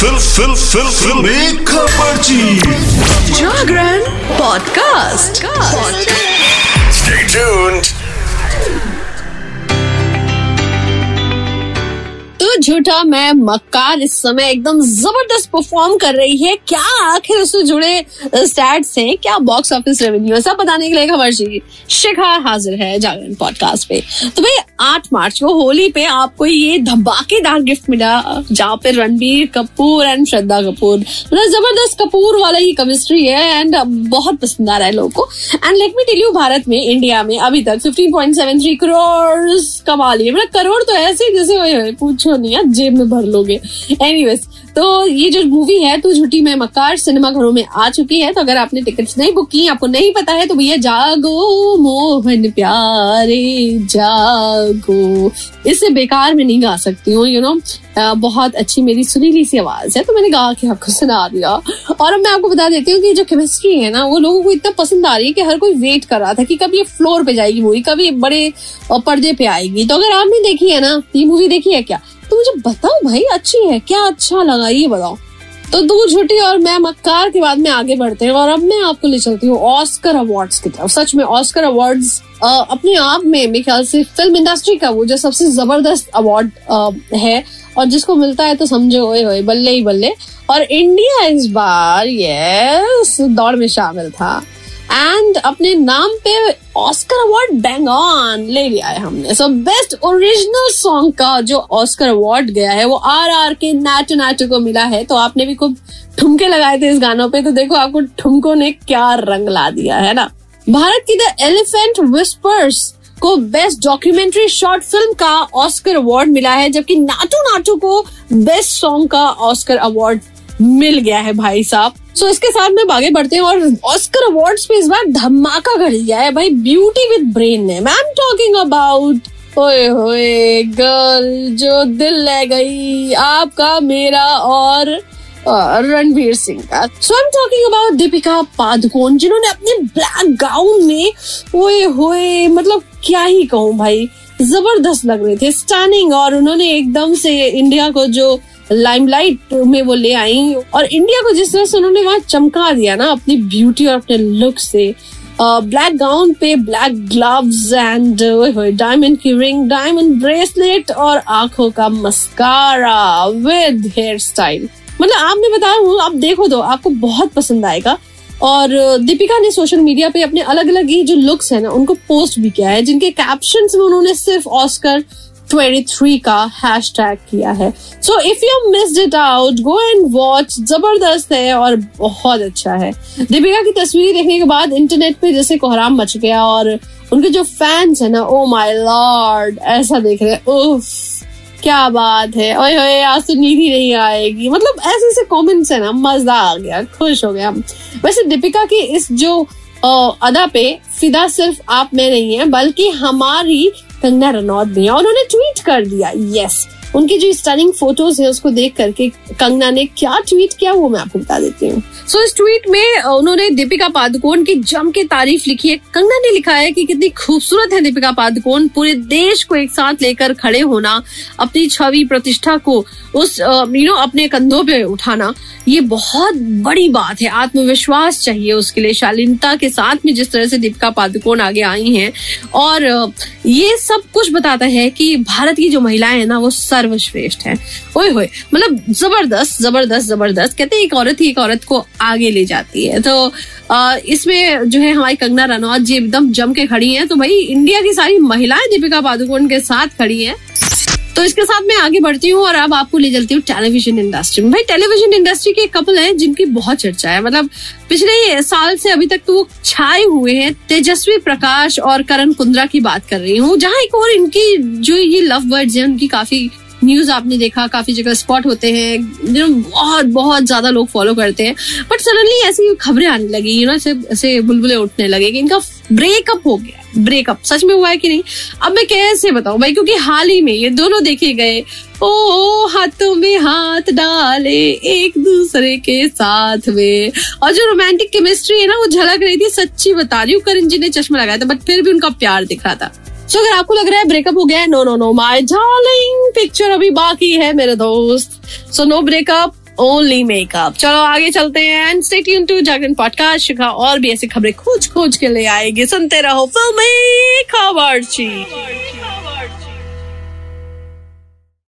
Fill fill fill fill. खबर जागरण podcast. Stay tuned. झूठा, मैं मक्कार इस समय एकदम ज़बरदस्त परफॉर्म कर रही है। क्या आखिर उससे जुड़े स्टैट्स हैं? क्या बॉक्स ऑफ़िस रेवेन्यू है? सब बताने के लिए खबर जी। शिखा हाजिर है जागरण पॉडकास्ट पे। तो भाई, आठ मार्च को होली पे आपको ये धमाकेदार गिफ्ट मिला, जहाँ पे रणबीर कपूर एंड श्रद्धा कपूर। मतलब ज़बरदस्त कपूर वाला ही केमिस्ट्री है एंड बहुत पसंद आ रहा है लोगों को। And let me tell you Bharat में इंडिया में अभी तक 15.73 करोड़ कमा लिए। मतलब करोड़ तो ऐसे जैसे पूछो नहीं यार जेब में भर लोगे। एनीवेज तो ये जो मूवी है तो झूठी में मक्कार सिनेमा घरों में आ चुकी है तो अगर आपने टिकट्स नहीं बुक की, आपको नहीं पता है तो भैया जागो, मोहन प्यारे, जागो। इससे बेकार में नहीं गा सकती हूँ यू नो बहुत अच्छी मेरी सुरीली सी आवाज़ है तो मैंने गा के आपको सुना दिया। और अब मैं आपको बता देती हूँ कि जो केमिस्ट्री है ना, वो लोगों को इतना पसंद आ रही है कि हर कोई वेट कर रहा था कि कब ये फ्लोर पे जाएगी मूवी ये बड़े पर्दे पे आएगी। तो अगर आपने देखी है ना, ये मूवी देखी है क्या? तो मुझे बताओ भाई, अच्छी है। क्या अच्छा लगा ये बताओ। तो दो झूठी और मैं मक्कार के बाद में आगे बढ़ते हैं और अब मैं आपको ले चलती हूँ ऑस्कर अवार्ड्स की तरफ़। सच में ऑस्कर अवार्ड्स अपने आप में मेरे ख्याल से फ़िल्म इंडस्ट्री का वो जो सबसे ज़बरदस्त अवार्ड है और जिसको मिलता है तो समझो, ओए होए, बल्ले ही बल्ले। और इंडिया इस बार यस दौड़ में शामिल था। एंड अपने नाम पे ऑस्कर अवार्ड बैंग ऑन ले लिया है हमने। सो बेस्ट ओरिजिनल सॉन्ग का जो ऑस्कर अवार्ड गया है, वो आर आर के नाटो नाटो को मिला है। तो आपने भी खूब ठुमके लगाए थे इस गानों पे तो देखो आपको ठुमकों ने क्या रंग ला दिया है ना। भारत की द एलिफेंट विस्पर्स को बेस्ट डॉक्यूमेंट्री शॉर्ट फ़िल्म का ऑस्कर अवार्ड मिला है, जबकि नाटू नाटू को बेस्ट सॉन्ग का ऑस्कर अवार्ड मिल गया है भाई साहब। सो so, इसके साथ में आगे बढ़ते हैं और ऑस्कर अवार्ड्स पे इस बार धमाका कर दिया है भाई। ब्यूटी विद ब्रेन ने। एम टॉकिंग अबाउट ओए होए गर्ल जो दिल ले गई आपका मेरा और रणवीर सिंह का। So I am talking about Deepika Padukone जिन्होंने अपने ब्लैक गाउन में ओए होए मतलब क्या ही कहूँ भाई ज़बरदस्त लग रहे थे। स्टनिंग और उन्होंने एकदम से इंडिया को जो लाइमलाइट में वो ले आई और इंडिया को जिस तरह से उन्होंने वहाँ चमका दिया ना अपनी ब्यूटी और अपने लुक से ब्लैक गाउन पे ब्लैक ग्लव्स एंड डायमंड की रिंग डायमंड ब्रेसलेट और आँखों का मस्कारा विद हेयर स्टाइल मतलब आप मैं बता रहा हूँ, आप देखो तो आपको बहुत पसंद आएगा। और दीपिका ने सोशल मीडिया पे अपने अलग अलग ही जो लुक्स है ना, उनको पोस्ट भी किया है, जिनके कैप्शन में उन्होंने सिर्फ़ ऑस्कर 23 का हैश टैग किया है. So if you missed it out go and watch ज़बरदस्त है और बहुत अच्छा है. दीपिका की तस्वीरें देखने के बाद इंटरनेट पे जैसे कोहराम मच गया और उनके जो फैंस है ना ओ माय लॉर्ड ऐसा देख रहे उफ क्या बात है. ओए ओए आज तो नींद ही नहीं आएगी. मतलब ऐसे ऐसे कमेंट्स है ना, मज़ा आ गया, खुश हो गया. वैसे दीपिका की इस जो अदा पे फिदा सिर्फ़ आप में नहीं है, बल्कि हमारी कंगना रनौत और उन्होंने ट्वीट कर दिया. यस उनकी जो स्टनिंग फ़ोटोज़ है उसको देख करके कंगना ने क्या ट्वीट किया वो मैं आपको बता देती हूँ। सो so, इस ट्वीट में उन्होंने दीपिका पादुकोण की जम के तारीफ़ लिखी है। कंगना ने लिखा है कि कितनी खूबसूरत है दीपिका पादुकोण। पूरे देश को एक साथ लेकर खड़े होना अपनी छवि प्रतिष्ठा को उस यू नो अपने कंधों पे उठाना ये बहुत बड़ी बात है। आत्मविश्वास चाहिए उसके लिए शालीनता के साथ में जिस तरह से दीपिका पादुकोण आगे आई हैं। और ये सब कुछ बताता है कि भारत की जो महिलाएँ हैं ना वो सर्वश्रेष्ठ है। ओए होए मतलब ज़बरदस्त ज़बरदस्त ज़बरदस्त। कहते हैं एक औरत ही एक औरत को आगे ले जाती है। तो इसमें जो है हमारी कंगना रनौत जी एकदम जम के खड़ी हैं। तो भाई, इंडिया की सारी महिलाएँ दीपिका पादुकोण के साथ खड़ी हैं। तो इसके साथ मैं आगे बढ़ती हूँ और अब आपको ले चलती हूँ टेलीविज़न इंडस्ट्री में। भाई, टेलीविज़न इंडस्ट्री के कपल हैं जिनकी बहुत चर्चा है। मतलब पिछले साल से अभी तक तो वो छाए हुए हैं। तेजस्वी प्रकाश और करण कुंद्रा की बात कर रही हूँ, जहाँ एक और इनकी जो ये लव वर्ड्स हैं, उनकी काफ़ी न्यूज़ आपने देखा, काफ़ी जगह स्पॉट होते हैं जो बहुत बहुत ज़्यादा लोग फॉलो करते हैं। बट सडनली ऐसी खबरें आने लगी यू नो ऐसे ऐसे बुलबुले उठने लगे कि इनका ब्रेकअप हो गया ब्रेकअप सच में हुआ है कि नहीं? अब मैं कैसे बताऊँ भाई, क्योंकि हाल ही में ये दोनों देखे गए, ओ, हाथों में हाथ डाले एक दूसरे के साथ में। और जो रोमांटिक केमिस्ट्री है ना, वो झलक रही थी, सच्ची बता रही हूँ, करण जी ने चश्मा लगाया था बट फिर भी उनका प्यार दिख रहा था। सो अगर आपको लग रहा है ब्रेकअप हो गया है no no no my darling picture अभी बाकी है मेरे दोस्त। So no breakup only makeup चलो, आगे चलते हैं and stay tune to Jagran podcast Shikha और भी ऐसी खबरें खोज खोज के ले आएगी। सुनते रहो फिल्मी खबर